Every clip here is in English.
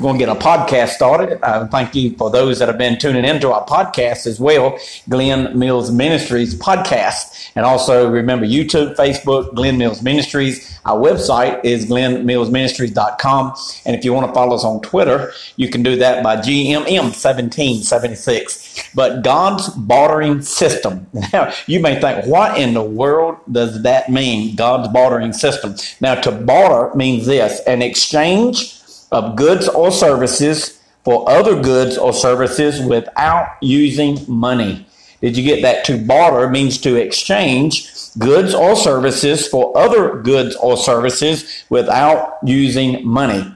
We're going to get a podcast started. Uh, thank you for those that have been tuning into our podcast as well, Glenn Mills Ministries podcast. And also remember YouTube, Facebook, Glenn Mills Ministries. Our website is glennmillsministries.com. And if you want to follow us on Twitter, you can do that by GMM1776. But God's bartering system. Now, you may think, what in the world does that mean, God's bartering system? Now, to barter means this an exchange of goods or services for other goods or services without using money. Did you get that? To barter means to exchange goods or services for other goods or services without using money.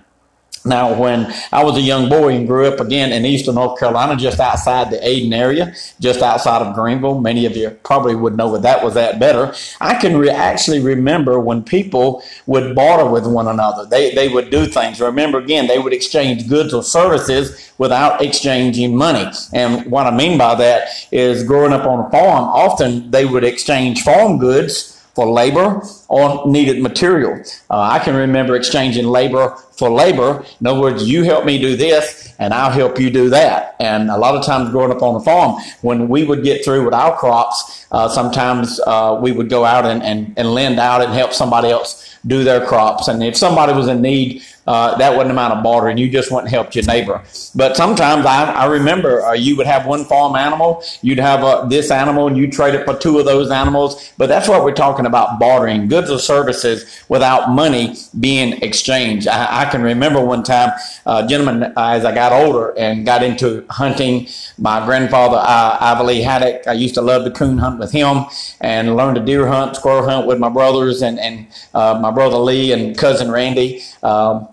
Now, when I was a young boy and grew up again in eastern North Carolina, just outside the Ayden area, just outside of Greenville, many of you probably would know what that was at better. I can re- actually remember when people would barter with one another. They, they would do things. Remember again, they would exchange goods or services without exchanging money. And what I mean by that is growing up on a farm, often they would exchange farm goods for labor or needed material. Uh, I can remember exchanging labor for labor. In other words, you help me do this and I'll help you do that. And a lot of times growing up on the farm, when we would get through with our crops, uh, sometimes uh, we would go out and, and, and lend out and help somebody else do their crops. And if somebody was in need, uh, that wasn't amount of bartering. You just went and helped your neighbor. But sometimes I, I remember uh, you would have one farm animal, you'd have uh, this animal, and you trade it for two of those animals. But that's what we're talking about bartering goods or services without money being exchanged. I, I can remember one time, uh, gentleman, uh, as I got older and got into hunting, my grandfather, uh, Haddock, I used to love the coon hunt with him and learned to deer hunt, squirrel hunt with my brothers and, and uh, my brother Lee and cousin Randy.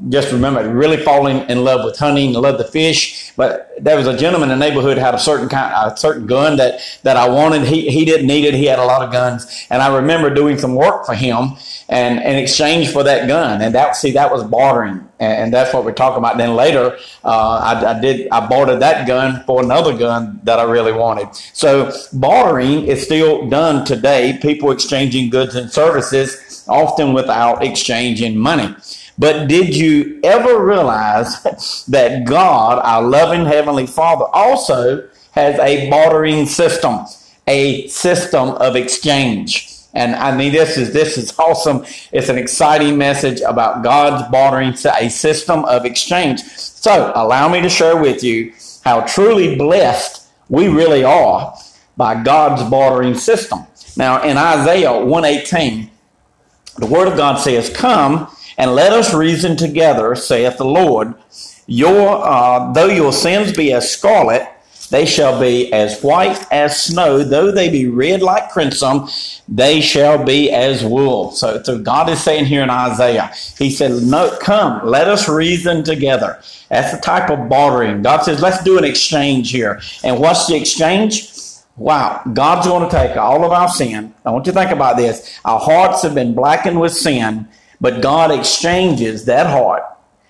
Just remember really falling in love with hunting, love the fish. But there was a gentleman in the neighborhood had a certain kind, a certain gun that that I wanted. He he didn't need it. He had a lot of guns, and I remember doing some work for him, and in exchange for that gun, and that see that was bartering, and, and that's what we're talking about. Then later, uh, I, I did I bartered that gun for another gun that I really wanted. So bartering is still done today. People exchanging goods and services, often without exchanging money. But did you ever realize that God, our loving Heavenly Father, also has a bartering system, a system of exchange? And I mean, this is this is awesome. It's an exciting message about God's bartering, a system of exchange. So, allow me to share with you how truly blessed we really are by God's bartering system. Now, in Isaiah 118, the Word of God says, "Come." And let us reason together, saith the Lord. Your uh, though your sins be as scarlet, they shall be as white as snow. Though they be red like crimson, they shall be as wool. So, so God is saying here in Isaiah, He said, "No, come, let us reason together." That's the type of bartering. God says, "Let's do an exchange here." And what's the exchange? Wow, God's going to take all of our sin. I want you to think about this. Our hearts have been blackened with sin but God exchanges that heart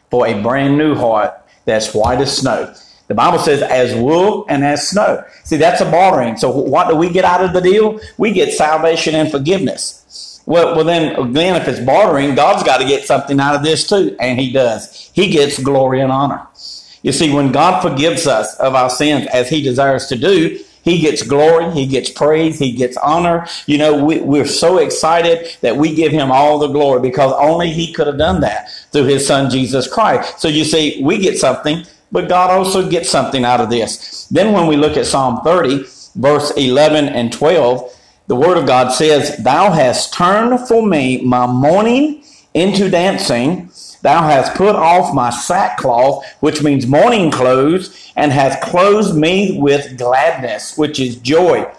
for a brand new heart that's white as snow. The Bible says, as wool and as snow. See, that's a bartering. So, what do we get out of the deal? We get salvation and forgiveness. Well, well, then again, if it's bartering, God's got to get something out of this too, and He does. He gets glory and honor. You see, when God forgives us of our sins as He desires to do, he gets glory. He gets praise. He gets honor. You know, we, we're so excited that we give him all the glory because only he could have done that through his son, Jesus Christ. So you see, we get something, but God also gets something out of this. Then when we look at Psalm 30, verse 11 and 12, the word of God says, Thou hast turned for me my mourning into dancing Thou hast put off my sackcloth, which means mourning clothes, and hast clothed me with gladness, which is joy,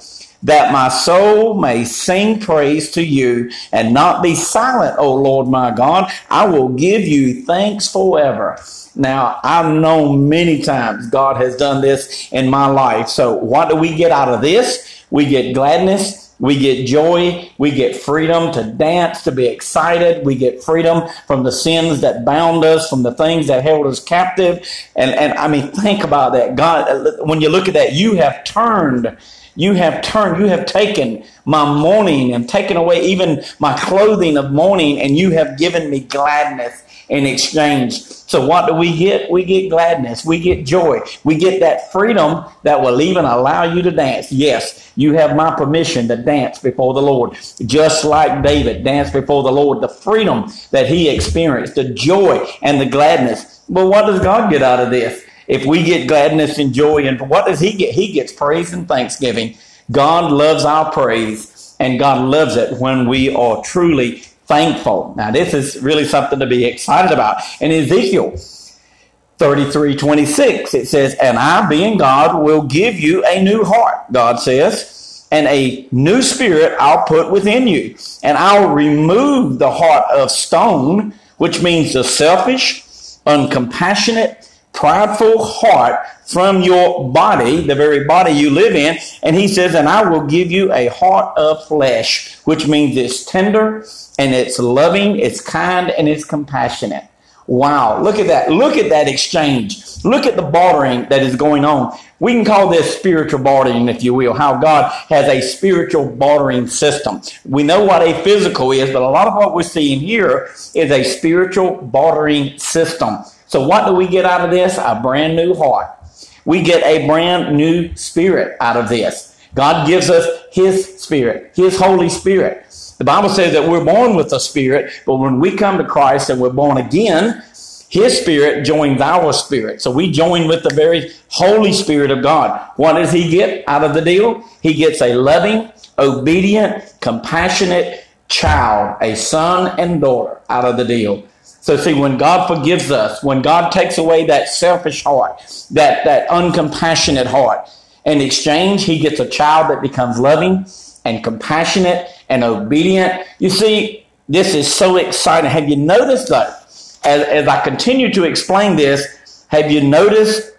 that my soul may sing praise to you and not be silent, O Lord my God. I will give you thanks forever. Now, I've known many times God has done this in my life. So, what do we get out of this? We get gladness we get joy. We get freedom to dance, to be excited. We get freedom from the sins that bound us, from the things that held us captive. And, and I mean, think about that. God, when you look at that, you have turned you have turned, you have taken my mourning and taken away even my clothing of mourning, and you have given me gladness in exchange. So what do we get? We get gladness. We get joy. We get that freedom that will even allow you to dance. Yes, you have my permission to dance before the Lord. Just like David danced before the Lord. The freedom that he experienced, the joy and the gladness. But what does God get out of this? If we get gladness and joy, and what does he get? He gets praise and thanksgiving. God loves our praise, and God loves it when we are truly thankful. Now, this is really something to be excited about. In Ezekiel 33 26, it says, And I, being God, will give you a new heart, God says, and a new spirit I'll put within you. And I'll remove the heart of stone, which means the selfish, uncompassionate, prideful heart from your body, the very body you live in. And he says, and I will give you a heart of flesh, which means it's tender and it's loving, it's kind, and it's compassionate. Wow. Look at that. Look at that exchange. Look at the bartering that is going on. We can call this spiritual bartering, if you will, how God has a spiritual bartering system. We know what a physical is, but a lot of what we're seeing here is a spiritual bartering system. So what do we get out of this? A brand new heart. We get a brand new spirit out of this. God gives us His Spirit, His Holy Spirit. The Bible says that we're born with a spirit, but when we come to Christ and we're born again, His Spirit joins our spirit. So we join with the very Holy Spirit of God. What does He get out of the deal? He gets a loving, obedient, compassionate child, a son and daughter out of the deal. So see, when God forgives us, when God takes away that selfish heart, that, that uncompassionate heart, in exchange, he gets a child that becomes loving and compassionate and obedient. You see, this is so exciting. Have you noticed though, as, as I continue to explain this, have you noticed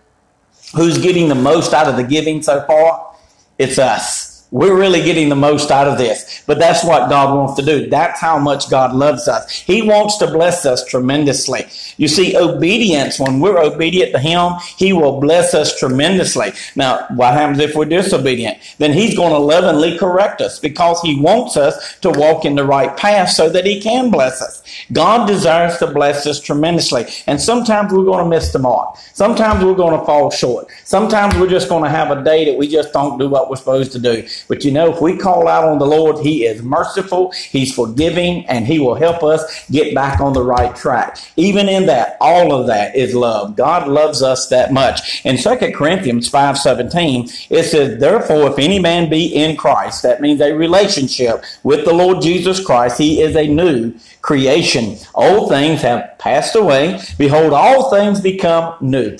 who's getting the most out of the giving so far? It's us. We're really getting the most out of this. But that's what God wants to do. That's how much God loves us. He wants to bless us tremendously. You see, obedience, when we're obedient to Him, He will bless us tremendously. Now, what happens if we're disobedient? Then He's going to lovingly correct us because He wants us to walk in the right path so that He can bless us. God desires to bless us tremendously. And sometimes we're going to miss the mark. Sometimes we're going to fall short. Sometimes we're just going to have a day that we just don't do what we're supposed to do. But you know, if we call out on the Lord, He is merciful, He's forgiving, and He will help us get back on the right track. Even in that, all of that is love. God loves us that much. In 2 Corinthians 5.17, it says, Therefore, if any man be in Christ, that means a relationship with the Lord Jesus Christ, he is a new creation. Old things have passed away. Behold, all things become new.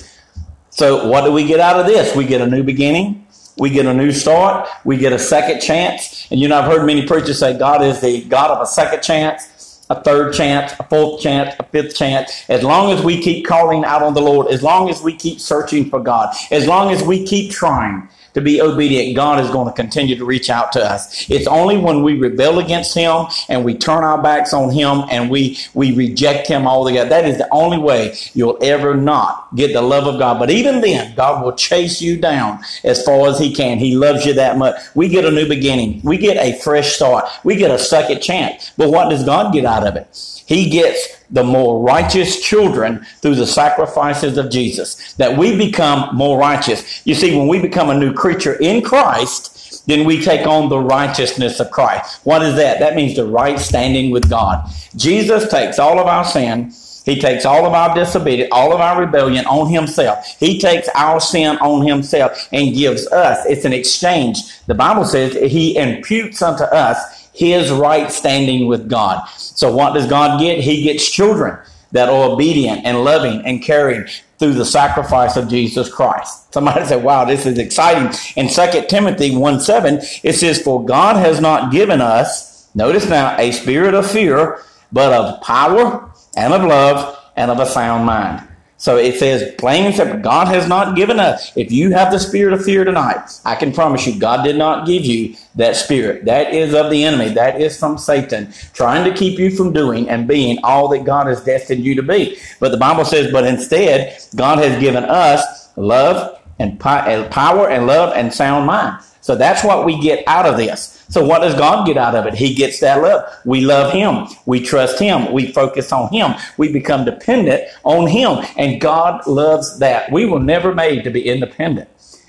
So what do we get out of this? We get a new beginning. We get a new start. We get a second chance. And you know, I've heard many preachers say God is the God of a second chance, a third chance, a fourth chance, a fifth chance. As long as we keep calling out on the Lord, as long as we keep searching for God, as long as we keep trying, to be obedient, God is going to continue to reach out to us. It's only when we rebel against Him and we turn our backs on Him and we, we reject Him altogether. That is the only way you'll ever not get the love of God. But even then, God will chase you down as far as He can. He loves you that much. We get a new beginning. We get a fresh start. We get a second chance. But what does God get out of it? He gets the more righteous children through the sacrifices of Jesus, that we become more righteous. You see, when we become a new creature in Christ, then we take on the righteousness of Christ. What is that? That means the right standing with God. Jesus takes all of our sin. He takes all of our disobedience, all of our rebellion on himself. He takes our sin on himself and gives us. It's an exchange. The Bible says he imputes unto us his right standing with God. So what does God get? He gets children that are obedient and loving and caring through the sacrifice of Jesus Christ. Somebody said, wow, this is exciting. In 2 Timothy 1 7, it says, For God has not given us, notice now, a spirit of fear, but of power and of love and of a sound mind. So it says and simple, God has not given us. If you have the spirit of fear tonight, I can promise you, God did not give you that spirit. That is of the enemy. That is from Satan trying to keep you from doing and being all that God has destined you to be. But the Bible says, but instead, God has given us love and power and love and sound mind. So that's what we get out of this. So what does God get out of it? He gets that love. We love Him. We trust Him. We focus on Him. We become dependent on Him. And God loves that. We were never made to be independent.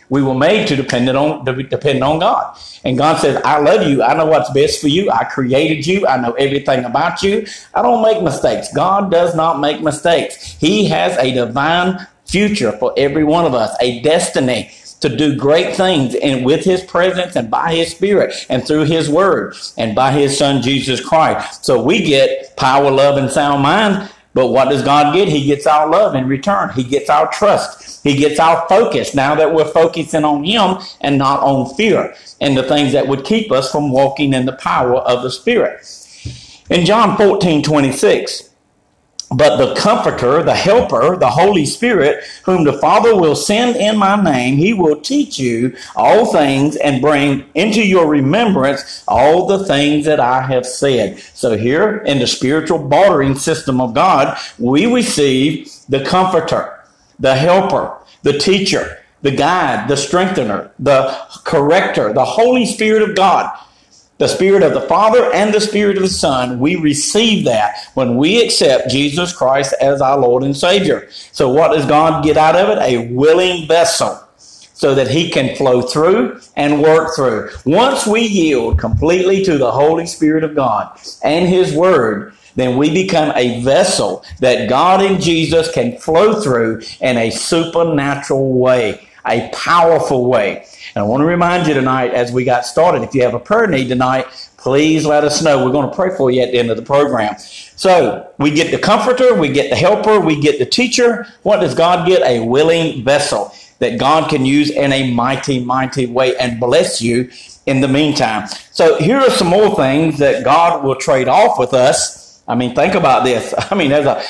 We were made to depend on to depend on God. And God says, I love you. I know what's best for you. I created you. I know everything about you. I don't make mistakes. God does not make mistakes. He has a divine future for every one of us, a destiny to do great things and with his presence and by his spirit and through his word and by his son Jesus Christ. So we get power, love, and sound mind. But what does God get? He gets our love in return. He gets our trust. He gets our focus now that we're focusing on Him and not on fear and the things that would keep us from walking in the power of the Spirit. In John 14, 26, but the Comforter, the Helper, the Holy Spirit, whom the Father will send in my name, he will teach you all things and bring into your remembrance all the things that I have said. So, here in the spiritual bartering system of God, we receive the Comforter, the Helper, the Teacher, the Guide, the Strengthener, the Corrector, the Holy Spirit of God the Spirit of the Father and the Spirit of the Son, we receive that when we accept Jesus Christ as our Lord and Savior. So, what does God get out of it? A willing vessel so that He can flow through and work through. Once we yield completely to the Holy Spirit of God and His Word, then we become a vessel that God and Jesus can flow through in a supernatural way, a powerful way. And I want to remind you tonight, as we got started, if you have a prayer need tonight, please let us know. We're going to pray for you at the end of the program. So we get the comforter, we get the helper, we get the teacher. What does God get? A willing vessel that God can use in a mighty, mighty way and bless you in the meantime. So here are some more things that God will trade off with us. I mean, think about this. I mean, there's a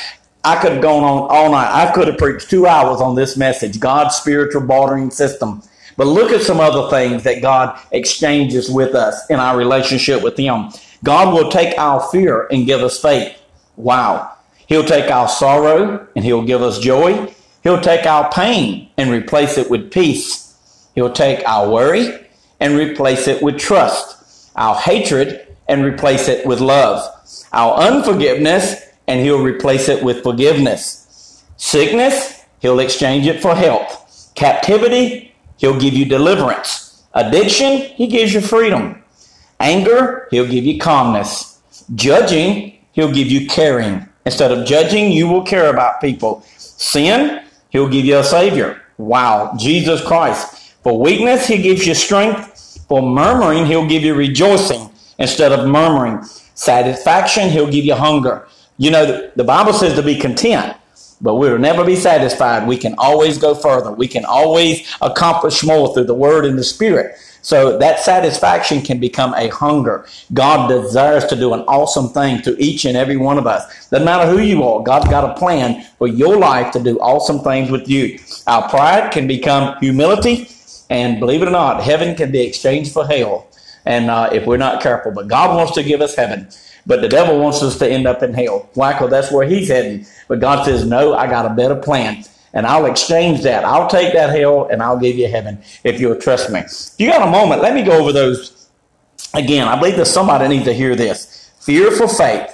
I could have gone on all night. I could have preached two hours on this message, God's spiritual bartering system. But look at some other things that God exchanges with us in our relationship with Him. God will take our fear and give us faith. Wow. He'll take our sorrow and He'll give us joy. He'll take our pain and replace it with peace. He'll take our worry and replace it with trust. Our hatred and replace it with love. Our unforgiveness and He'll replace it with forgiveness. Sickness, He'll exchange it for health. Captivity, He'll give you deliverance. Addiction, He gives you freedom. Anger, He'll give you calmness. Judging, He'll give you caring. Instead of judging, you will care about people. Sin, He'll give you a Savior. Wow, Jesus Christ. For weakness, He gives you strength. For murmuring, He'll give you rejoicing instead of murmuring. Satisfaction, He'll give you hunger. You know, the Bible says to be content but we'll never be satisfied. We can always go further. We can always accomplish more through the Word and the Spirit. So that satisfaction can become a hunger. God desires to do an awesome thing to each and every one of us. Doesn't matter who you are, God's got a plan for your life to do awesome things with you. Our pride can become humility, and believe it or not, heaven can be exchanged for hell. And uh, if we're not careful, but God wants to give us heaven. But the devil wants us to end up in hell. Because that's where he's heading. But God says, no, I got a better plan. And I'll exchange that. I'll take that hell and I'll give you heaven if you'll trust me. If you got a moment, let me go over those again. I believe that somebody needs to hear this. Fear for faith.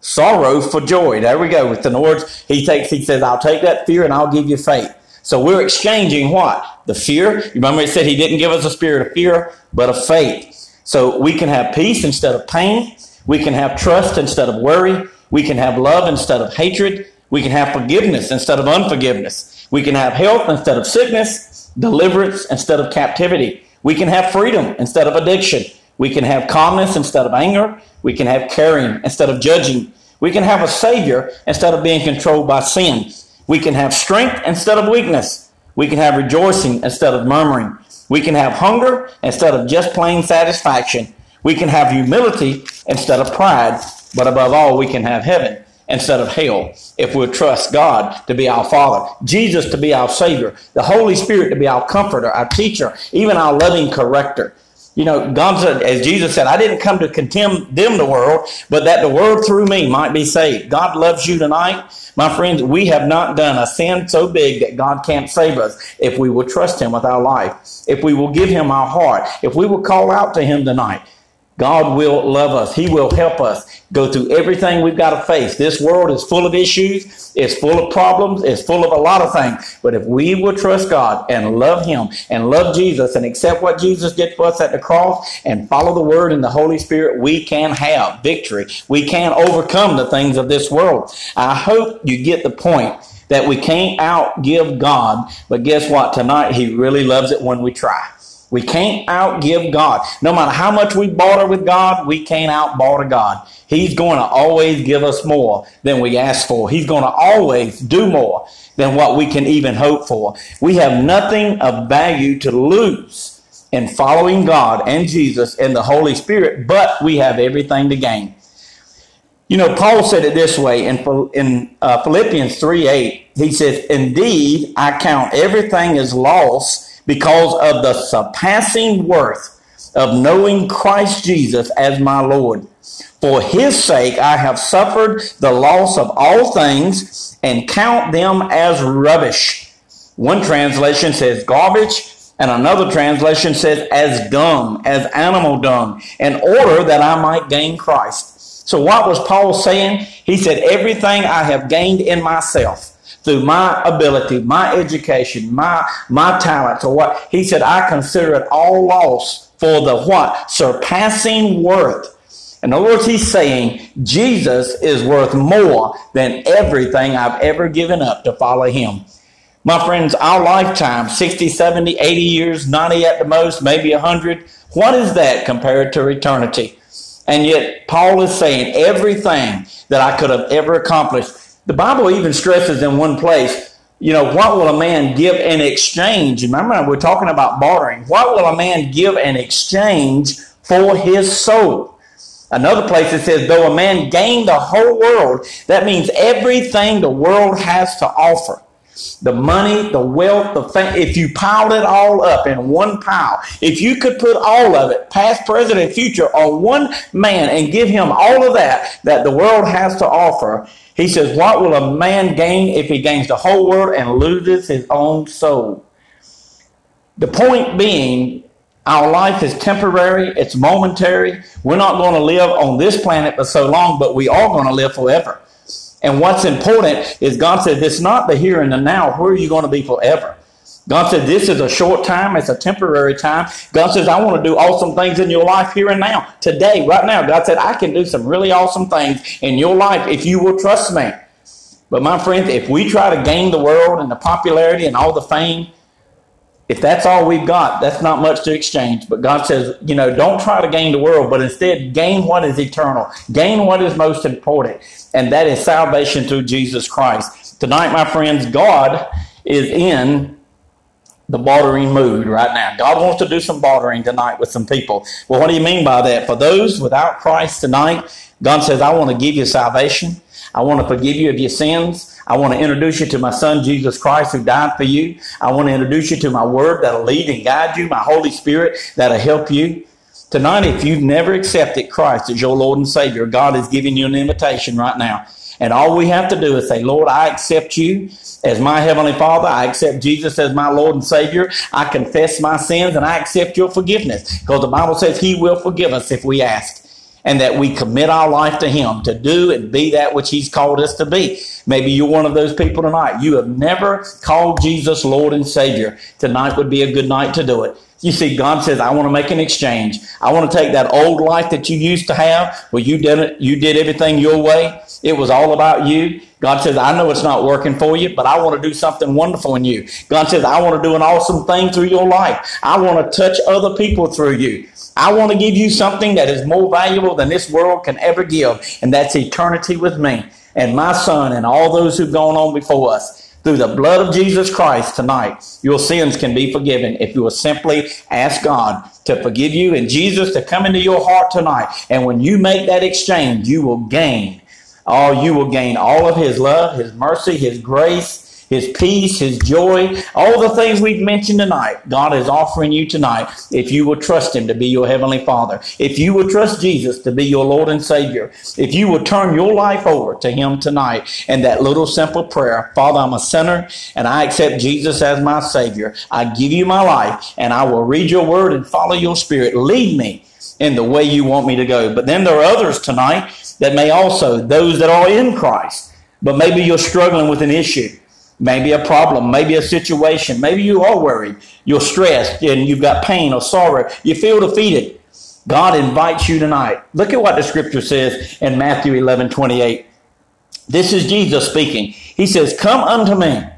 Sorrow for joy. There we go. With the words he takes, he says, I'll take that fear and I'll give you faith. So we're exchanging what? The fear. You remember he said he didn't give us a spirit of fear, but of faith. So we can have peace instead of pain. We can have trust instead of worry. We can have love instead of hatred. We can have forgiveness instead of unforgiveness. We can have health instead of sickness, deliverance instead of captivity. We can have freedom instead of addiction. We can have calmness instead of anger. We can have caring instead of judging. We can have a Savior instead of being controlled by sin. We can have strength instead of weakness. We can have rejoicing instead of murmuring. We can have hunger instead of just plain satisfaction. We can have humility instead of pride, but above all, we can have heaven instead of hell if we'll trust God to be our Father, Jesus to be our Savior, the Holy Spirit to be our comforter, our teacher, even our loving corrector. You know, God said, as Jesus said, I didn't come to condemn them the world, but that the world through me might be saved. God loves you tonight. My friends, we have not done a sin so big that God can't save us if we will trust Him with our life, if we will give Him our heart, if we will call out to Him tonight. God will love us. He will help us go through everything we've got to face. This world is full of issues. It's full of problems. It's full of a lot of things. But if we will trust God and love Him and love Jesus and accept what Jesus did for us at the cross and follow the Word and the Holy Spirit, we can have victory. We can overcome the things of this world. I hope you get the point that we can't outgive God. But guess what? Tonight, He really loves it when we try. We can't outgive God. No matter how much we barter with God, we can't outbarter God. He's going to always give us more than we ask for. He's going to always do more than what we can even hope for. We have nothing of value to lose in following God and Jesus and the Holy Spirit, but we have everything to gain. You know, Paul said it this way in, in uh, Philippians 3 8. He says, Indeed, I count everything as loss because of the surpassing worth of knowing Christ Jesus as my Lord. For his sake I have suffered the loss of all things and count them as rubbish. One translation says garbage, and another translation says as dung, as animal dung, in order that I might gain Christ. So what was Paul saying? He said, everything I have gained in myself through my ability, my education, my, my talents, or what. He said, I consider it all loss for the what? Surpassing worth. In other words, he's saying Jesus is worth more than everything I've ever given up to follow him. My friends, our lifetime, 60, 70, 80 years, 90 at the most, maybe 100, what is that compared to eternity? And yet, Paul is saying everything that I could have ever accomplished the Bible even stresses in one place, you know, what will a man give in exchange? Remember, we're talking about bartering. What will a man give in exchange for his soul? Another place it says, though a man gain the whole world, that means everything the world has to offer. The money, the wealth, the thing, if you piled it all up in one pile, if you could put all of it, past, present, and future, on one man and give him all of that that the world has to offer, he says, What will a man gain if he gains the whole world and loses his own soul? The point being, our life is temporary, it's momentary. We're not going to live on this planet for so long, but we are going to live forever. And what's important is God says it's not the here and the now. Where are you going to be forever? God said, This is a short time, it's a temporary time. God says, I want to do awesome things in your life here and now, today, right now. God said, I can do some really awesome things in your life if you will trust me. But my friends, if we try to gain the world and the popularity and all the fame, if that's all we've got, that's not much to exchange. But God says, you know, don't try to gain the world, but instead gain what is eternal, gain what is most important, and that is salvation through Jesus Christ. Tonight, my friends, God is in the bartering mood right now. God wants to do some bartering tonight with some people. Well, what do you mean by that? For those without Christ tonight, God says, I want to give you salvation. I want to forgive you of your sins. I want to introduce you to my son, Jesus Christ, who died for you. I want to introduce you to my word that'll lead and guide you, my Holy Spirit that'll help you. Tonight, if you've never accepted Christ as your Lord and Savior, God is giving you an invitation right now. And all we have to do is say, Lord, I accept you as my Heavenly Father. I accept Jesus as my Lord and Savior. I confess my sins and I accept your forgiveness because the Bible says He will forgive us if we ask and that we commit our life to Him to do and be that which He's called us to be. Maybe you're one of those people tonight. You have never called Jesus Lord and Savior. Tonight would be a good night to do it. You see, God says, I want to make an exchange. I want to take that old life that you used to have where you did it, you did everything your way. It was all about you. God says, I know it's not working for you, but I want to do something wonderful in you. God says, I want to do an awesome thing through your life. I want to touch other people through you. I want to give you something that is more valuable than this world can ever give, and that's eternity with me and my son and all those who've gone on before us through the blood of Jesus Christ tonight, your sins can be forgiven if you will simply ask God to forgive you and Jesus to come into your heart tonight. And when you make that exchange, you will gain. Oh, you will gain all of His love, His mercy, His grace, His peace, His joy, all the things we've mentioned tonight, God is offering you tonight if you will trust Him to be your Heavenly Father. If you will trust Jesus to be your Lord and Savior. If you will turn your life over to Him tonight and that little simple prayer, Father, I'm a sinner and I accept Jesus as my Savior. I give you my life and I will read your word and follow your spirit. Lead me in the way you want me to go. But then there are others tonight that may also, those that are in Christ, but maybe you're struggling with an issue, maybe a problem, maybe a situation, maybe you are worried, you're stressed, and you've got pain or sorrow, you feel defeated. God invites you tonight. Look at what the scripture says in Matthew 11 28. This is Jesus speaking. He says, Come unto me,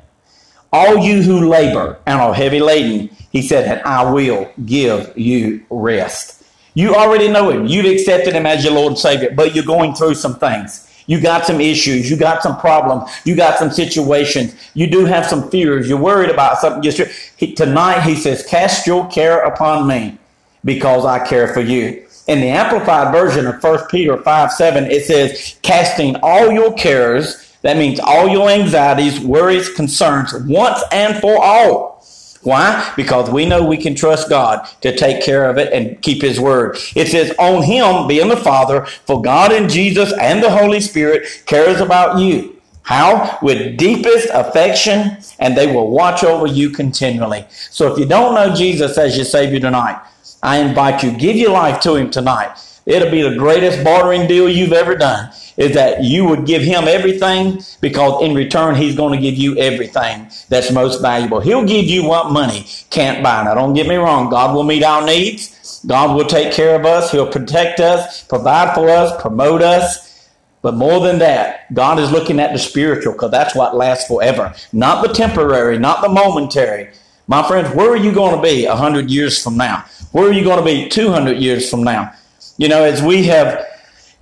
all you who labor and are heavy laden. He said, and I will give you rest. You already know him. You've accepted him as your Lord and Savior, but you're going through some things. You got some issues. You got some problems. You got some situations. You do have some fears. You're worried about something. He, tonight, he says, cast your care upon me because I care for you. In the Amplified version of 1 Peter 5 7, it says, casting all your cares, that means all your anxieties, worries, concerns, once and for all why? Because we know we can trust God to take care of it and keep His word. It says, on Him, being the Father, for God and Jesus and the Holy Spirit cares about you. How? With deepest affection, and they will watch over you continually. So if you don't know Jesus as your Savior tonight, I invite you, give your life to Him tonight. It'll be the greatest bartering deal you've ever done is that you would give him everything because in return he's going to give you everything that's most valuable. He'll give you what money can't buy. Now don't get me wrong. God will meet our needs. God will take care of us. He'll protect us, provide for us, promote us. But more than that, God is looking at the spiritual because that's what lasts forever. Not the temporary, not the momentary. My friends, where are you going to be a hundred years from now? Where are you going to be 200 years from now? You know, as we have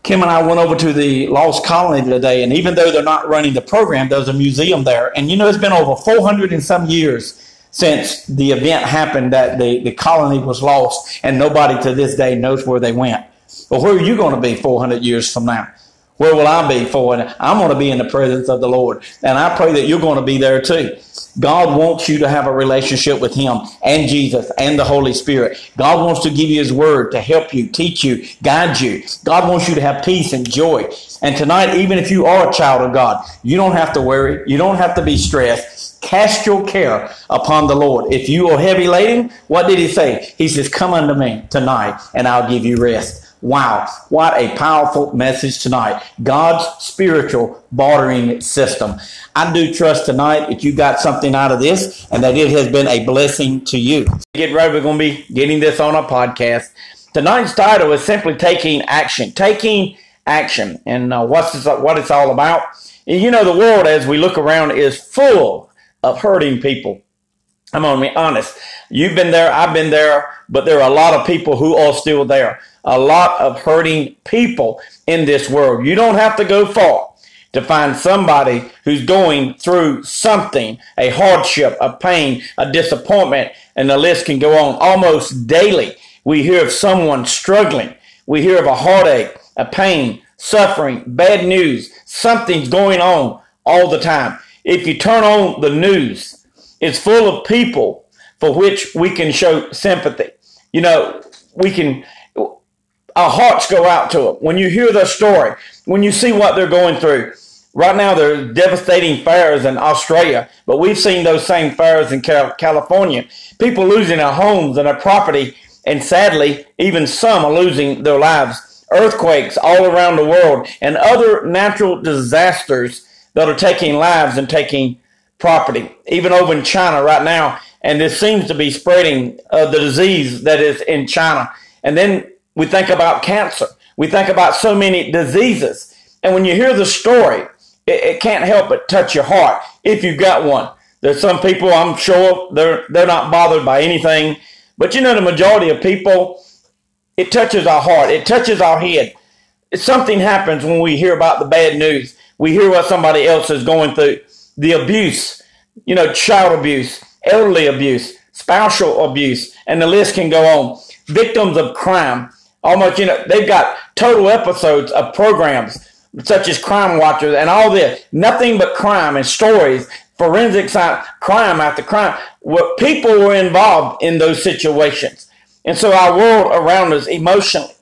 Kim and I went over to the Lost Colony today, and even though they're not running the program, there's a museum there. And you know, it's been over 400 and some years since the event happened that the, the colony was lost, and nobody to this day knows where they went. But where are you going to be 400 years from now? Where will I be for it? I'm going to be in the presence of the Lord. And I pray that you're going to be there too. God wants you to have a relationship with Him and Jesus and the Holy Spirit. God wants to give you His Word to help you, teach you, guide you. God wants you to have peace and joy. And tonight, even if you are a child of God, you don't have to worry. You don't have to be stressed. Cast your care upon the Lord. If you are heavy laden, what did He say? He says, Come unto me tonight and I'll give you rest. Wow, what a powerful message tonight. God's spiritual bartering system. I do trust tonight that you got something out of this and that it has been a blessing to you. Get ready, we're going to be getting this on a podcast. Tonight's title is simply taking action. Taking action. And uh, what's this, what it's all about? You know, the world as we look around is full of hurting people. I'm going to be honest. You've been there, I've been there, but there are a lot of people who are still there a lot of hurting people in this world. You don't have to go far to find somebody who's going through something, a hardship, a pain, a disappointment, and the list can go on. Almost daily, we hear of someone struggling. We hear of a heartache, a pain, suffering, bad news. Something's going on all the time. If you turn on the news, it's full of people for which we can show sympathy. You know, we can our hearts go out to them. When you hear their story, when you see what they're going through. Right now, there's devastating fires in Australia, but we've seen those same fires in California. People losing their homes and their property, and sadly, even some are losing their lives. Earthquakes all around the world, and other natural disasters that are taking lives and taking property. Even over in China right now, and this seems to be spreading uh, the disease that is in China. And then we think about cancer. We think about so many diseases. And when you hear the story, it, it can't help but touch your heart if you've got one. There's some people, I'm sure, they're, they're not bothered by anything. But you know, the majority of people, it touches our heart. It touches our head. Something happens when we hear about the bad news. We hear what somebody else is going through. The abuse, you know, child abuse, elderly abuse, spousal abuse, and the list can go on. Victims of crime almost, you know, they've got total episodes of programs such as Crime Watchers and all this, nothing but crime and stories forensic science, crime after crime. What people were involved in those situations. And so our world around us emotionally,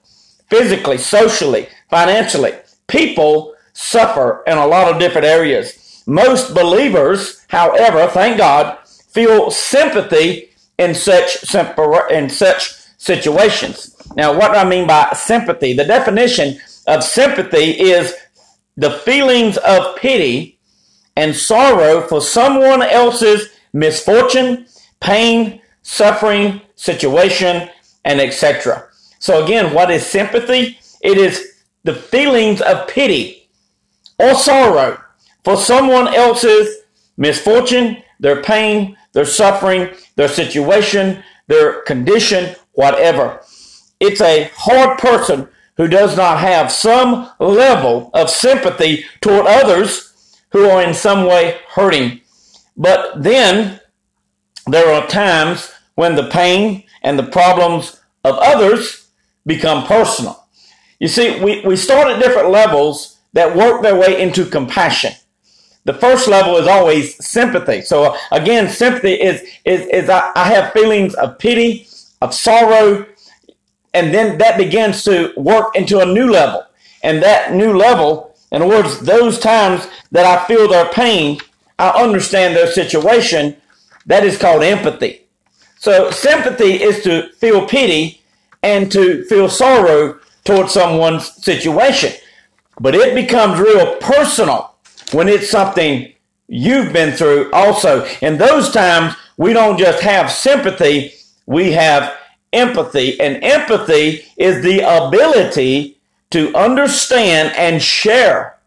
physically, socially, financially, people suffer in a lot of different areas. Most believers, however, thank God, feel sympathy in such in such situations. Now, what do I mean by sympathy? The definition of sympathy is the feelings of pity and sorrow for someone else's misfortune, pain, suffering, situation, and etc. So again, what is sympathy? It is the feelings of pity or sorrow for someone else's misfortune, their pain, their suffering, their situation, their condition, whatever. It's a hard person who does not have some level of sympathy toward others who are in some way hurting. But then there are times when the pain and the problems of others become personal. You see, we, we start at different levels that work their way into compassion. The first level is always sympathy. So again, sympathy is, is, is I, I have feelings of pity, of sorrow, and then that begins to work into a new level. And that new level in other words, those times that I feel their pain, I understand their situation. That is called empathy. So sympathy is to feel pity and to feel sorrow towards someone's situation. But it becomes real personal when it's something you've been through also. In those times, we don't just have sympathy, we have empathy. And empathy is the ability to understand and share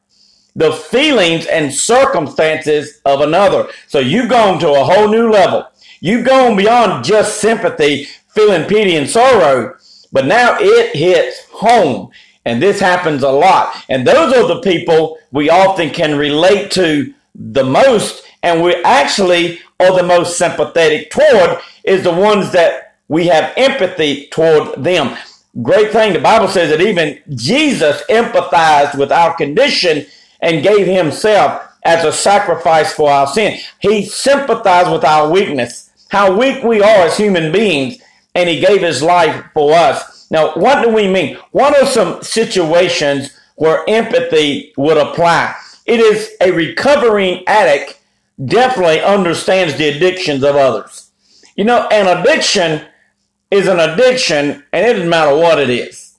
the feelings and circumstances of another. So you've gone to a whole new level. You've gone beyond just sympathy, feeling pity and sorrow, but now it hits home. And this happens a lot. And those are the people we often can relate to the most. And we actually are the most sympathetic toward is the ones that we have empathy toward them great thing. The Bible says that even Jesus empathized with our condition and gave himself as a sacrifice for our sin. He sympathized with our weakness, how weak we are as human beings, and he gave his life for us. Now, what do we mean? What are some situations where empathy would apply? It is a recovering addict definitely understands the addictions of others. You know, an addiction is an addiction, and it doesn't matter what it is.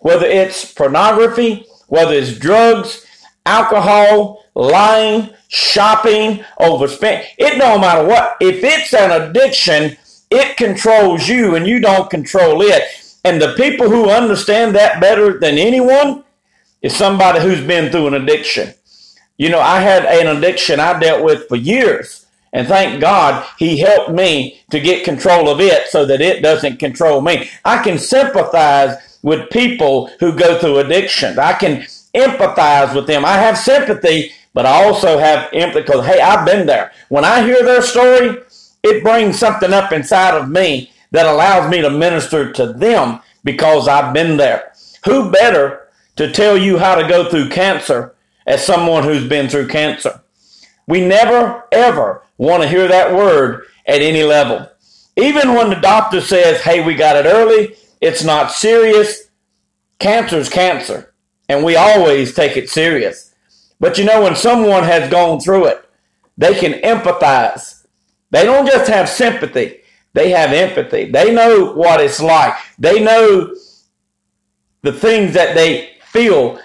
Whether it's pornography, whether it's drugs, alcohol, lying, shopping, overspending, it don't matter what. If it's an addiction, it controls you and you don't control it. And the people who understand that better than anyone is somebody who's been through an addiction. You know, I had an addiction I dealt with for years. And thank God he helped me to get control of it so that it doesn't control me. I can sympathize with people who go through addictions. I can empathize with them. I have sympathy, but I also have empathy because, hey, I've been there. When I hear their story, it brings something up inside of me that allows me to minister to them because I've been there. Who better to tell you how to go through cancer as someone who's been through cancer? We never, ever want to hear that word at any level. Even when the doctor says, hey, we got it early, it's not serious, cancer's cancer. And we always take it serious. But you know, when someone has gone through it, they can empathize. They don't just have sympathy, they have empathy. They know what it's like. They know the things that they feel,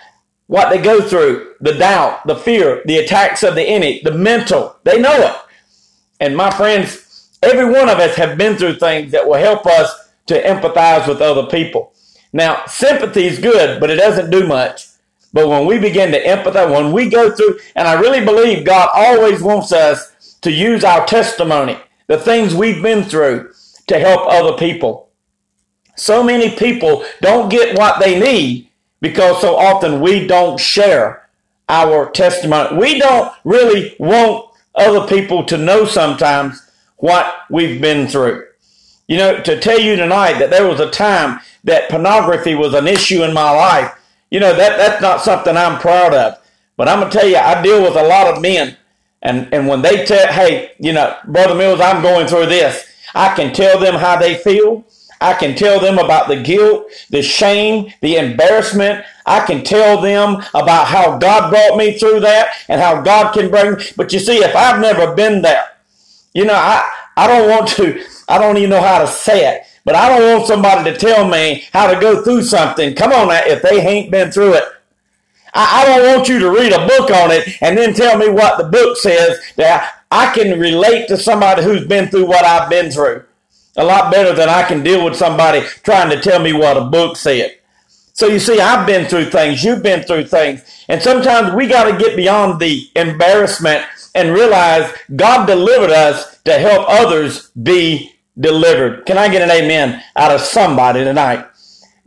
what they go through, the doubt, the fear, the attacks of the enemy, the mental. They know it. And my friends, every one of us have been through things that will help us to empathize with other people. Now, sympathy is good, but it doesn't do much. But when we begin to empathize, when we go through, and I really believe God always wants us to use our testimony, the things we've been through, to help other people. So many people don't get what they need because so often we don't share our testimony. We don't really want other people to know sometimes what we've been through. You know, to tell you tonight that there was a time that pornography was an issue in my life, you know, that, that's not something I'm proud of. But I'm going to tell you, I deal with a lot of men And, and when they tell, hey, you know, Brother Mills, I'm going through this, I can tell them how they feel. I can tell them about the guilt, the shame, the embarrassment. I can tell them about how God brought me through that and how God can bring. But you see, if I've never been there, you know, I, I don't want to, I don't even know how to say it, but I don't want somebody to tell me how to go through something. Come on now, if they ain't been through it. I, I don't want you to read a book on it and then tell me what the book says. That I can relate to somebody who's been through what I've been through a lot better than I can deal with somebody trying to tell me what a book said. So you see, I've been through things, you've been through things, and sometimes we got to get beyond the embarrassment and realize God delivered us to help others be delivered. Can I get an amen out of somebody tonight?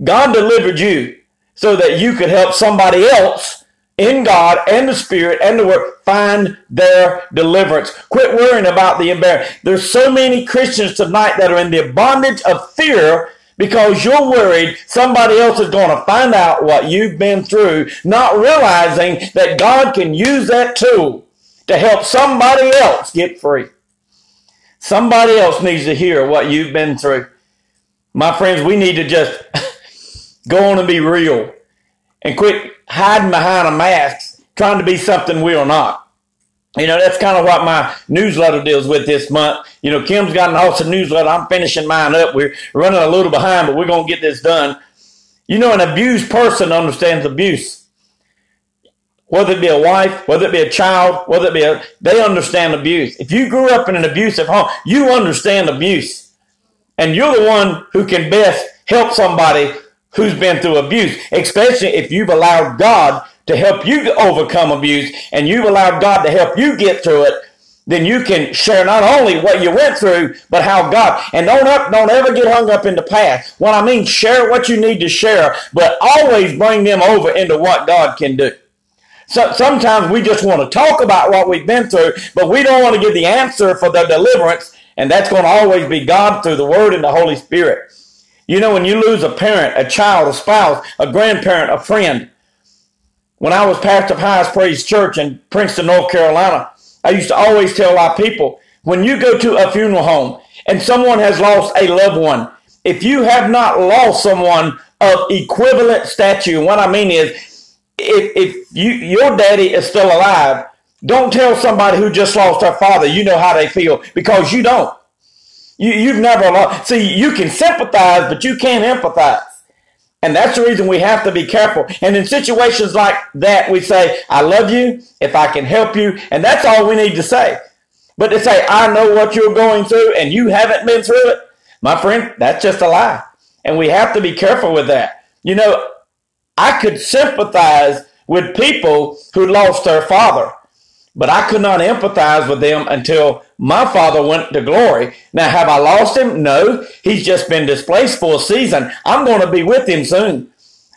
God delivered you so that you could help somebody else in God and the Spirit and the Word find their deliverance. Quit worrying about the embarrassment. There's so many Christians tonight that are in the bondage of fear because you're worried somebody else is going to find out what you've been through, not realizing that God can use that tool to help somebody else get free. Somebody else needs to hear what you've been through. My friends, we need to just go on and be real and quit hiding behind a mask, trying to be something we are not. You know, that's kind of what my newsletter deals with this month. You know, Kim's got an awesome newsletter. I'm finishing mine up. We're running a little behind, but we're going to get this done. You know, an abused person understands abuse. Whether it be a wife, whether it be a child, whether it be a, they understand abuse. If you grew up in an abusive home, you understand abuse. And you're the one who can best help somebody who's been through abuse, especially if you've allowed God to help you overcome abuse and you've allowed God to help you get through it, then you can share not only what you went through, but how God. And don't up, don't ever get hung up in the past. What I mean, share what you need to share, but always bring them over into what God can do. So sometimes we just want to talk about what we've been through, but we don't want to give the answer for the deliverance, and that's going to always be God through the Word and the Holy Spirit. You know, when you lose a parent, a child, a spouse, a grandparent, a friend. When I was pastor of Highest Praise Church in Princeton, North Carolina, I used to always tell our people, when you go to a funeral home and someone has lost a loved one, if you have not lost someone of equivalent stature, what I mean is, if, if you, your daddy is still alive, don't tell somebody who just lost their father, you know how they feel, because you don't. You, you've never lost. See, you can sympathize, but you can't empathize. And that's the reason we have to be careful. And in situations like that, we say, I love you if I can help you. And that's all we need to say. But to say, I know what you're going through and you haven't been through it, my friend, that's just a lie. And we have to be careful with that. You know, I could sympathize with people who lost their father. But I could not empathize with them until my father went to glory. Now, have I lost him? No. He's just been displaced for a season. I'm going to be with him soon.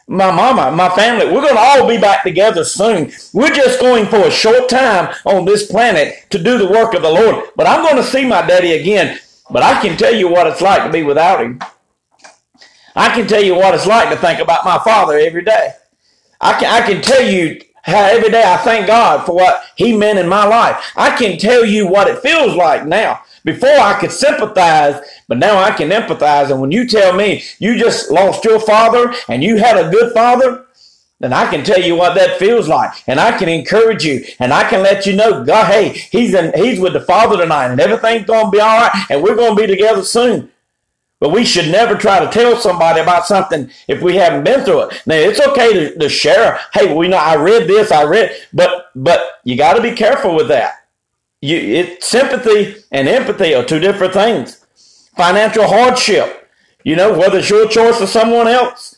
My mama, my family, we're going to all be back together soon. We're just going for a short time on this planet to do the work of the Lord. But I'm going to see my daddy again. But I can tell you what it's like to be without him. I can tell you what it's like to think about my father every day. I can, I can tell you every day I thank God for what He meant in my life. I can tell you what it feels like now. Before I could sympathize, but now I can empathize. And when you tell me you just lost your father and you had a good father, then I can tell you what that feels like. And I can encourage you and I can let you know, God, hey, he's in, he's with the father tonight and everything's going to be all right and we're going to be together soon. But we should never try to tell somebody about something if we haven't been through it. Now it's okay to, to share. Hey, we know I read this, I read, but but you got to be careful with that. You, it, sympathy and empathy are two different things. Financial hardship, you know, whether it's your choice or someone else.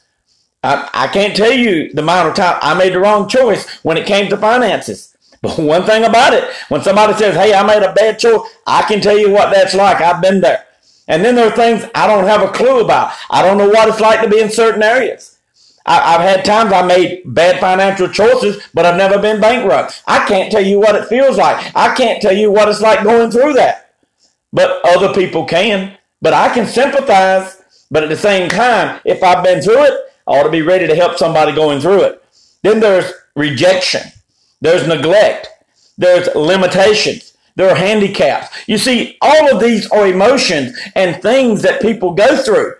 I, I can't tell you the amount of time I made the wrong choice when it came to finances. But one thing about it, when somebody says, "Hey, I made a bad choice," I can tell you what that's like. I've been there. And then there are things I don't have a clue about. I don't know what it's like to be in certain areas. I, have had times I made bad financial choices, but I've never been bankrupt. I can't tell you what it feels like. I can't tell you what it's like going through that. But other people can. But I can sympathize. But at the same time, if I've been through it, I ought to be ready to help somebody going through it. Then there's rejection. There's neglect. There's limitations. There are handicaps. You see, all of these are emotions and things that people go through.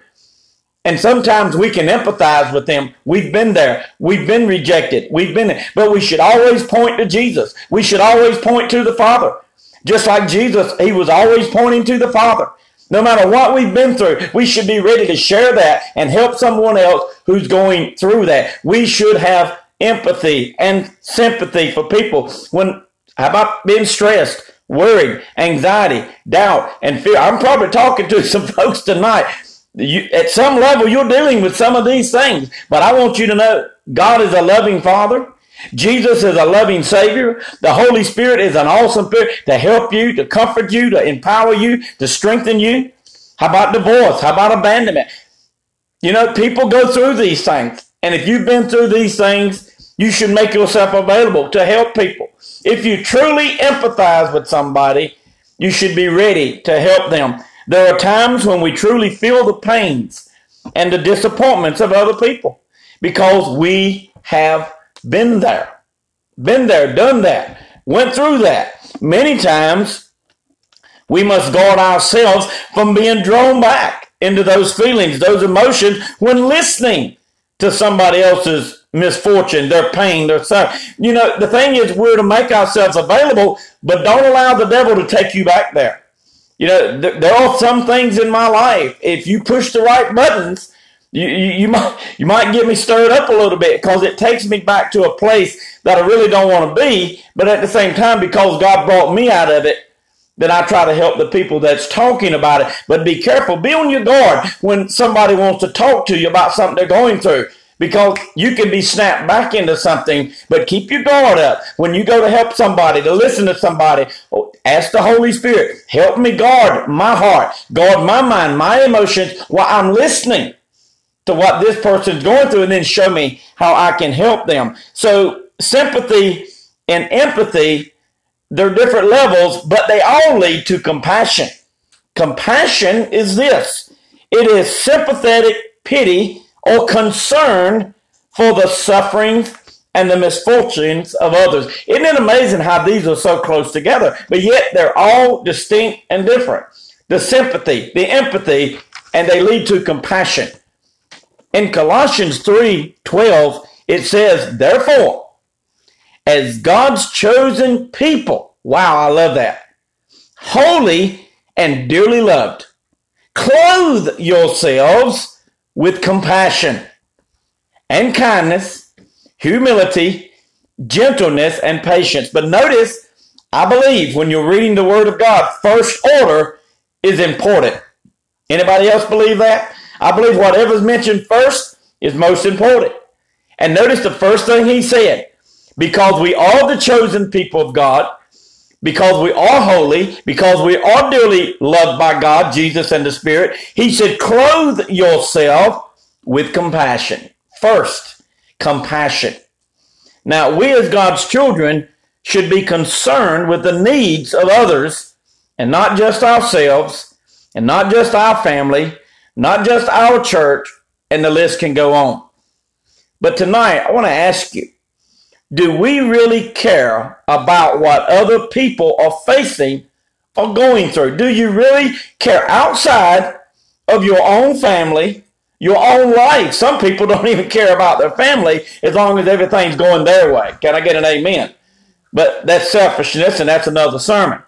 And sometimes we can empathize with them. We've been there. We've been rejected. We've been, but we should always point to Jesus. We should always point to the Father. Just like Jesus, he was always pointing to the Father. No matter what we've been through, we should be ready to share that and help someone else who's going through that. We should have empathy and sympathy for people when, how about being stressed, worried, anxiety, doubt, and fear? I'm probably talking to some folks tonight. You, at some level, you're dealing with some of these things, but I want you to know God is a loving Father. Jesus is a loving Savior. The Holy Spirit is an awesome Spirit to help you, to comfort you, to empower you, to strengthen you. How about divorce? How about abandonment? You know, people go through these things. And if you've been through these things, you should make yourself available to help people. If you truly empathize with somebody, you should be ready to help them. There are times when we truly feel the pains and the disappointments of other people because we have been there. Been there, done that, went through that. Many times we must guard ourselves from being drawn back into those feelings, those emotions when listening to somebody else's misfortune, their pain, their suffering. You know, the thing is, we're to make ourselves available, but don't allow the devil to take you back there. You know, th- there are some things in my life, if you push the right buttons, you, you, you, might you might get me stirred up a little bit because it takes me back to a place that I really don't want to be. But at the same time, because God brought me out of it, then I try to help the people that's talking about it. But be careful, be on your guard when somebody wants to talk to you about something they're going through. Because you can be snapped back into something, but keep your guard up. When you go to help somebody, to listen to somebody, ask the Holy Spirit, help me guard my heart, guard my mind, my emotions while I'm listening to what this person's going through and then show me how I can help them. So sympathy and empathy, they're different levels, but they all lead to compassion. Compassion is this. It is sympathetic pity or concern for the sufferings and the misfortunes of others. Isn't it amazing how these are so close together, but yet they're all distinct and different? The sympathy, the empathy, and they lead to compassion. In Colossians 3 12, it says, Therefore, as God's chosen people, wow, I love that, holy and dearly loved, clothe yourselves with compassion and kindness, humility, gentleness, and patience. But notice, I believe when you're reading the Word of God, first order is important. Anybody else believe that? I believe whatever's mentioned first is most important. And notice the first thing he said because we are the chosen people of God, because we are holy, because we are dearly loved by God, Jesus, and the Spirit, he said, clothe yourself with compassion. First, compassion. Now, we as God's children should be concerned with the needs of others and not just ourselves and not just our family not just our church, and the list can go on. But tonight, I want to ask you do we really care about what other people are facing or going through? Do you really care outside of your own family, your own life? Some people don't even care about their family as long as everything's going their way. Can I get an amen? But that's selfishness, and that's another sermon.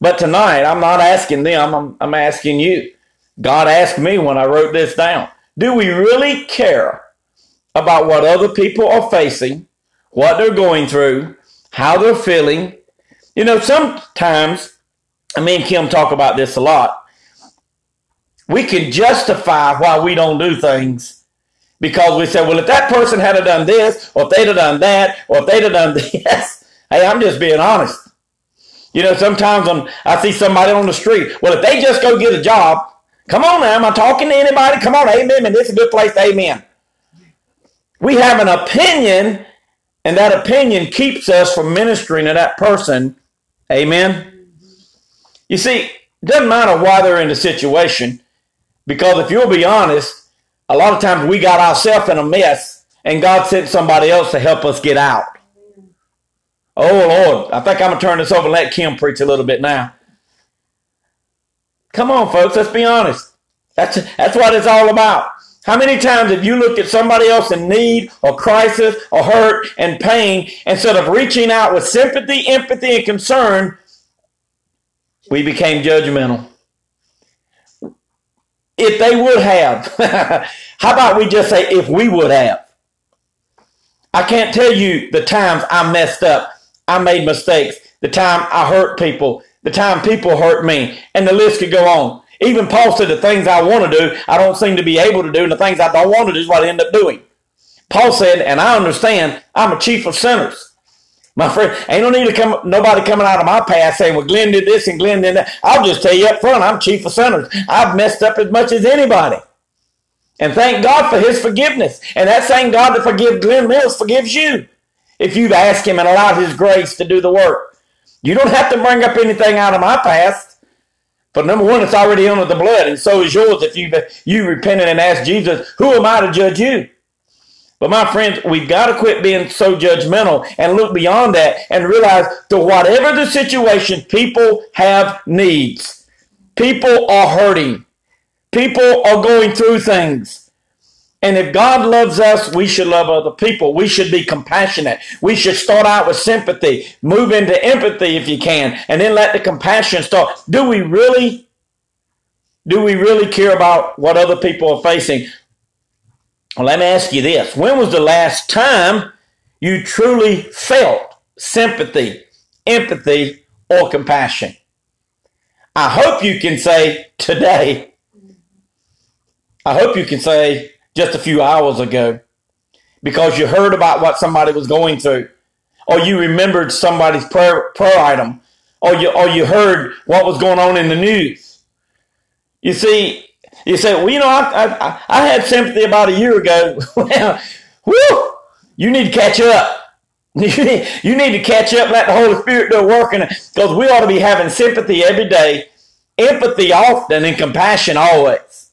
But tonight, I'm not asking them, I'm, I'm asking you. God asked me when I wrote this down Do we really care about what other people are facing, what they're going through, how they're feeling? You know, sometimes, I mean, Kim talk about this a lot. We can justify why we don't do things because we say, well, if that person had done this, or if they'd have done that, or if they'd have done this, hey, I'm just being honest. You know, sometimes when I see somebody on the street, well, if they just go get a job, Come on now. Am I talking to anybody? Come on, amen. And this is a good place amen. We have an opinion, and that opinion keeps us from ministering to that person. Amen. You see, it doesn't matter why they're in the situation, because if you'll be honest, a lot of times we got ourselves in a mess, and God sent somebody else to help us get out. Oh Lord, I think I'm gonna turn this over and let Kim preach a little bit now. Come on, folks, let's be honest. That's that's what it's all about. How many times have you looked at somebody else in need or crisis or hurt and pain instead of reaching out with sympathy, empathy, and concern? We became judgmental. If they would have, how about we just say if we would have? I can't tell you the times I messed up, I made mistakes, the time I hurt people, the time people hurt me, and the list could go on. Even Paul said the things I want to do, I don't seem to be able to do, and the things I don't want to do is what I end up doing. Paul said, and I understand, I'm a chief of sinners. My friend, ain't no need to come, nobody coming out of my past saying, well, Glenn did this and Glenn did that. I'll just tell you up front, I'm chief of sinners. I've messed up as much as anybody. And thank God for his forgiveness. And that same God that forgives Glenn Mills forgives you if you've asked him and allowed his grace to do the work. You don't have to bring up anything out of my past. But number one, it's already under the blood, and so is yours if you you repented and asked Jesus, who am I to judge you? But my friends, we've got to quit being so judgmental and look beyond that and realize that whatever the situation, people have needs. People are hurting. People are going through things. And if God loves us, we should love other people. We should be compassionate. We should start out with sympathy, move into empathy if you can, and then let the compassion start. Do we really do we really care about what other people are facing? Well, let me ask you this. When was the last time you truly felt sympathy, empathy, or compassion? I hope you can say today. I hope you can say just a few hours ago because you heard about what somebody was going through or you remembered somebody's prayer, prayer item or you, or you heard what was going on in the news. You see, you say, well, you know, I, I, I had sympathy about a year ago. well, whoo, you need to catch up. You need, to catch up, let the Holy Spirit do a work because we ought to be having sympathy every day, empathy often, and compassion always.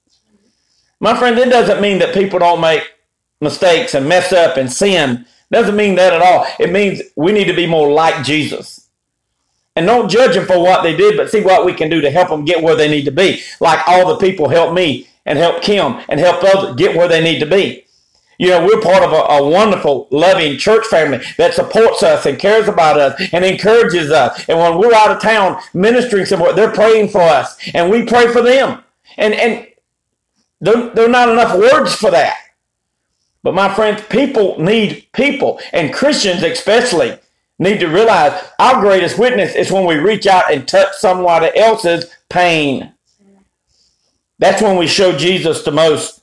My friend, it doesn't mean that people don't make mistakes and mess up and sin. Doesn't mean that at all. It means we need to be more like Jesus. And don't judge them for what they did, but see what we can do to help them get where they need to be. Like all the people help me and help Kim and help others get where they need to be. You know, we're part of a, a, wonderful, loving church family that supports us and cares about us and encourages us. And when we're out of town ministering somewhere, they're praying for us and we pray for them. And, and there, there are not enough words for that. But my friends, people need people and Christians especially need to realize our greatest witness is when we reach out and touch someone else's pain. That's when we show Jesus the most.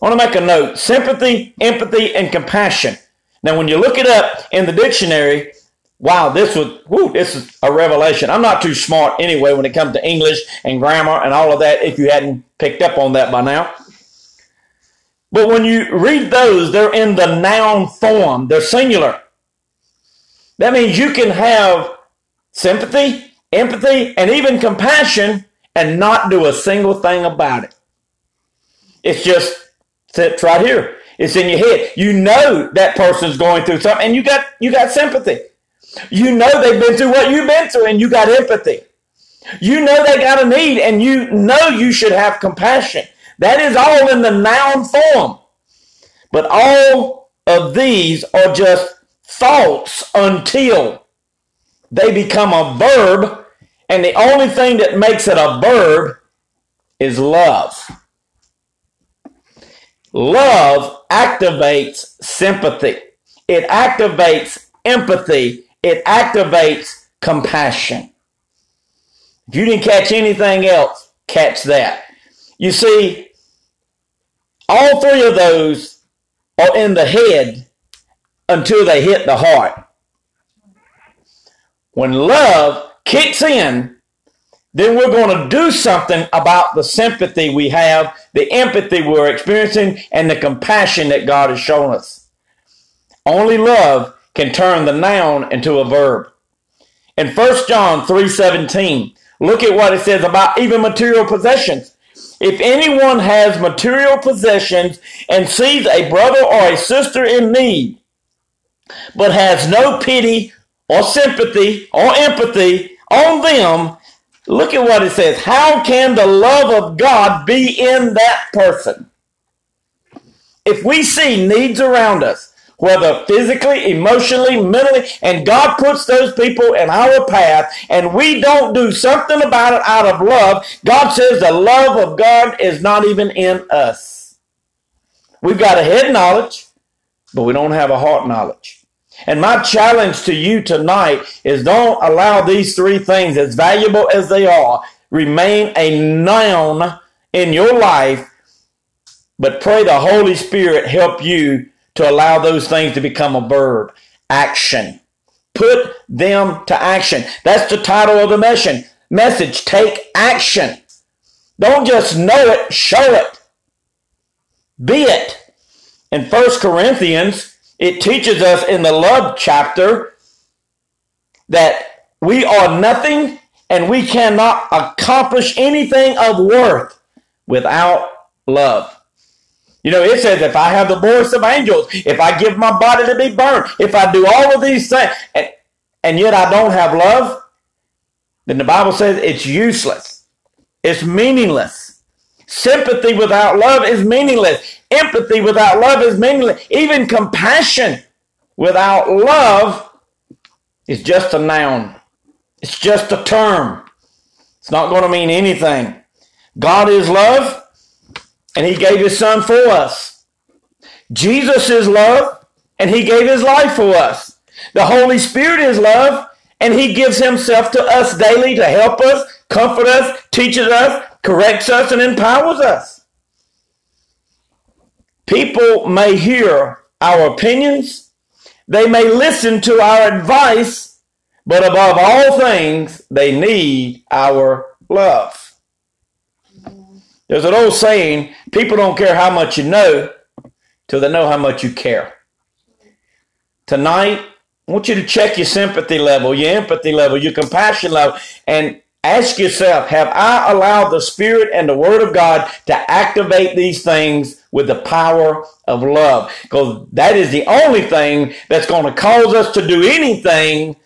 I want to make a note sympathy, empathy, and compassion. Now, when you look it up in the dictionary, wow, this was, whoo, this is a revelation. I'm not too smart anyway when it comes to English and grammar and all of that, if you hadn't picked up on that by now. But when you read those, they're in the noun form, they're singular. That means you can have sympathy, empathy, and even compassion and not do a single thing about it. It's just sits right here. It's in your head. You know that person's going through something and you got you got sympathy. You know they've been through what you've been through and you got empathy. You know they got a need and you know you should have compassion. That is all in the noun form. But all of these are just thoughts until they become a verb, and the only thing that makes it a verb is love. Love activates sympathy. It activates empathy. It activates compassion. If you didn't catch anything else, catch that. You see, all three of those are in the head until they hit the heart. When love kicks in, then we're going to do something about the sympathy we have, the empathy we're experiencing, and the compassion that God has shown us. Only love can turn the noun into a verb. In 1 John 3:17, look at what it says about even material possessions. If anyone has material possessions and sees a brother or a sister in need, but has no pity or sympathy or empathy on them, look at what it says. How can the love of God be in that person? If we see needs around us, whether physically, emotionally, mentally, and God puts those people in our path and we don't do something about it out of love, God says the love of God is not even in us. We've got a head knowledge, but we don't have a heart knowledge. And my challenge to you tonight is don't allow these three things, as valuable as they are, remain a noun in your life, but pray the Holy Spirit help you to allow those things to become a verb. Action. Put them to action. That's the title of the mission. Message. Take action. Don't just know it, show it. Be it. In 1 Corinthians, it teaches us in the love chapter that we are nothing and we cannot accomplish anything of worth without love. You know, it says if I have the voice of angels, if I give my body to be burned, if I do all of these things, and, and yet I don't have love, then the Bible says it's useless. It's meaningless. Sympathy without love is meaningless. Empathy without love is meaningless. Even compassion without love is just a noun. It's just a term. It's not going to mean anything. God is love and he gave his son for us. Jesus is love, and he gave his life for us. The Holy Spirit is love, and he gives himself to us daily to help us, comfort us, teaches us, corrects us, and empowers us. People may hear our opinions, they may listen to our advice, but above all things, they need our love. There's an old saying people don't care how much you know till they know how much you care. Tonight, I want you to check your sympathy level, your empathy level, your compassion level, and ask yourself Have I allowed the Spirit and the Word of God to activate these things with the power of love? Because that is the only thing that's going to cause us to do anything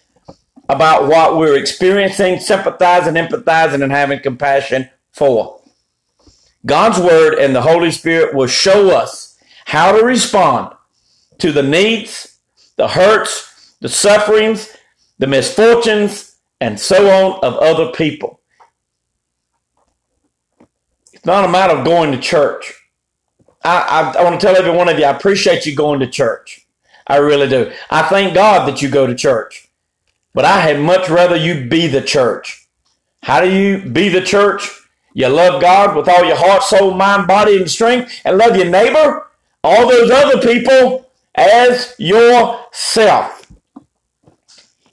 about what we're experiencing, sympathizing, empathizing, and having compassion for. God's Word and the Holy Spirit will show us how to respond to the needs, the hurts, the sufferings, the misfortunes, and so on of other people. It's not a matter of going to church. I, I, I want to tell every one of you, I appreciate you going to church. I really do. I thank God that you go to church. But I had much rather you be the church. How do you be the church? You love God with all your heart, soul, mind, body, and strength, and love your neighbor, all those other people, as yourself.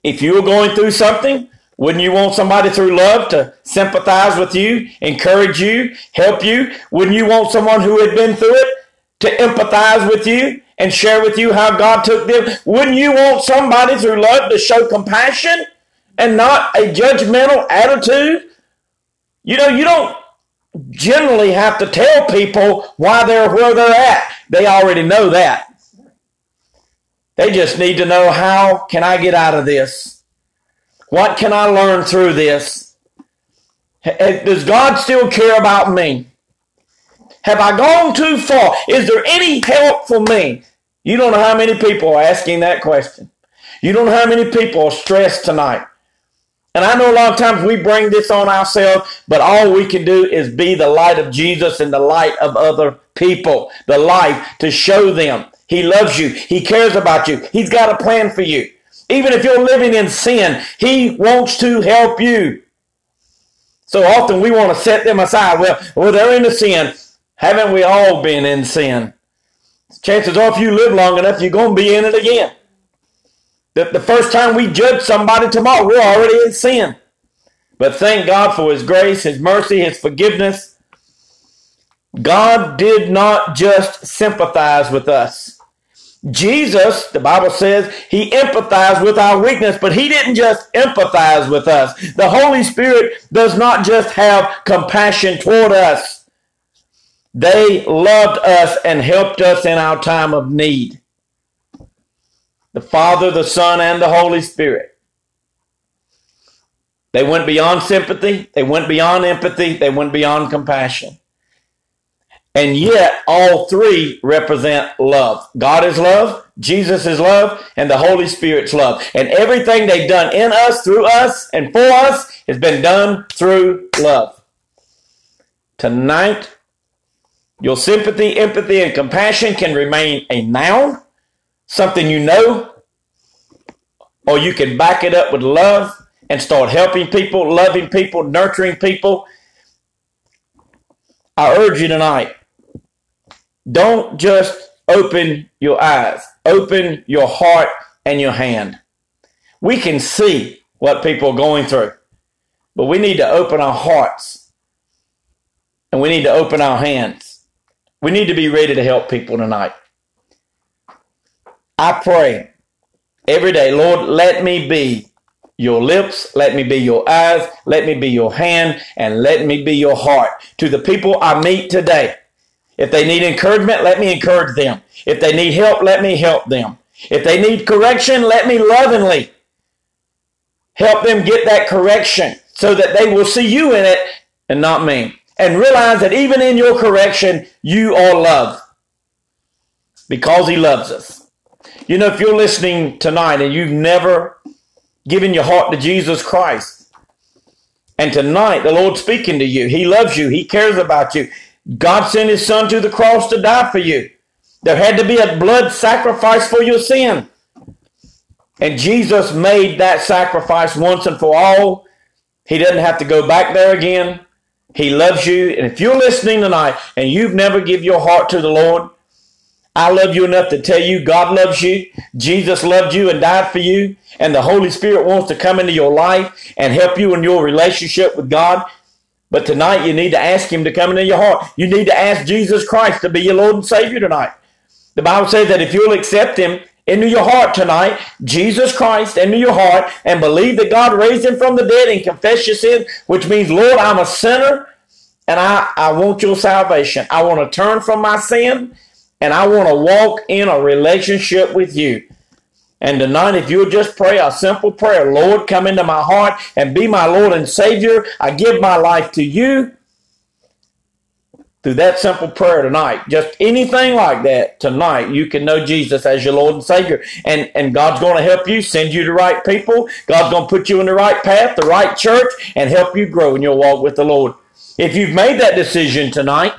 If you were going through something, wouldn't you want somebody through love to sympathize with you, encourage you, help you? Wouldn't you want someone who had been through it to empathize with you and share with you how God took them? Wouldn't you want somebody through love to show compassion and not a judgmental attitude? You know, you don't generally have to tell people why they're where they're at. They already know that. They just need to know how can I get out of this? What can I learn through this? Does God still care about me? Have I gone too far? Is there any help for me? You don't know how many people are asking that question. You don't know how many people are stressed tonight. And I know a lot of times we bring this on ourselves, but all we can do is be the light of Jesus and the light of other people, the light to show them He loves you, He cares about you, He's got a plan for you. Even if you're living in sin, He wants to help you. So often we want to set them aside. Well, well, they're in the sin. Haven't we all been in sin? Chances are, if you live long enough, you're going to be in it again. The, the first time we judge somebody tomorrow, we're already in sin. But thank God for His grace, His mercy, His forgiveness. God did not just sympathize with us. Jesus, the Bible says, he empathized with our weakness, but he didn't just empathize with us. The Holy Spirit does not just have compassion toward us. They loved us and helped us in our time of need the Father, the Son, and the Holy Spirit. They went beyond sympathy. They went beyond empathy. They went beyond compassion. And yet, all three represent love. God is love, Jesus is love, and the Holy Spirit's love. And everything they've done in us, through us, and for us has been done through love. Tonight, your sympathy, empathy, and compassion can remain a noun, something you know, or you can back it up with love and start helping people, loving people, nurturing people. I urge you tonight don't just open your eyes, open your heart and your hand. We can see what people are going through, but we need to open our hearts and we need to open our hands. We need to be ready to help people tonight. I pray every day, Lord, let me be your lips, let me be your eyes, let me be your hand, and let me be your heart to the people I meet today. If they need encouragement, let me encourage them. If they need help, let me help them. If they need correction, let me lovingly help them get that correction so that they will see you in it and not me. And realize that even in your correction, you are loved because he loves us. You know, if you're listening tonight and you've never given your heart to Jesus Christ, and tonight the Lord's speaking to you, he loves you, he cares about you. God sent his son to the cross to die for you. There had to be a blood sacrifice for your sin. And Jesus made that sacrifice once and for all. He doesn't have to go back there again. He loves you. And if you're listening tonight and you've never give your heart to the Lord, I love you enough to tell you God loves you. Jesus loved you and died for you. And the Holy Spirit wants to come into your life and help you in your relationship with God. But tonight you need to ask Him to come into your heart. You need to ask Jesus Christ to be your Lord and Savior tonight. The Bible says that if you'll accept Him into your heart tonight, Jesus Christ into your heart, and believe that God raised Him from the dead and confess your sin, which means, Lord, I'm a sinner and I, I want your salvation. I want to turn from my sin and I want to walk in a relationship with you. And tonight, if you'll just pray a simple prayer, Lord, come into my heart and be my Lord and Savior. I give my life to you. Through that simple prayer tonight, just anything like that tonight, you can know Jesus as your Lord and Savior. And, and God's going to help you, send you the right people. God's going to put you in the right path, the right church, and help you grow in your walk with the Lord. If you've made that decision tonight,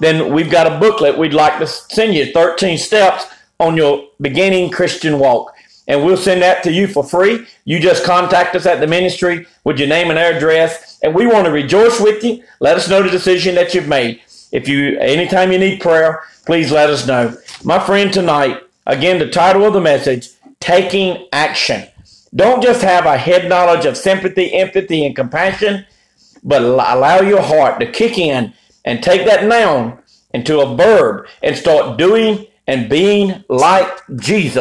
then we've got a booklet we'd like to send you 13 steps on your beginning Christian walk. And we'll send that to you for free. You just contact us at the ministry with your name and address. And we want to rejoice with you. Let us know the decision that you've made. If you, anytime you need prayer, please let us know. My friend, tonight, again, the title of the message, Taking Action. Don't just have a head knowledge of sympathy, empathy, and compassion, but allow your heart to kick in and take that noun into a verb and start doing and being like Jesus.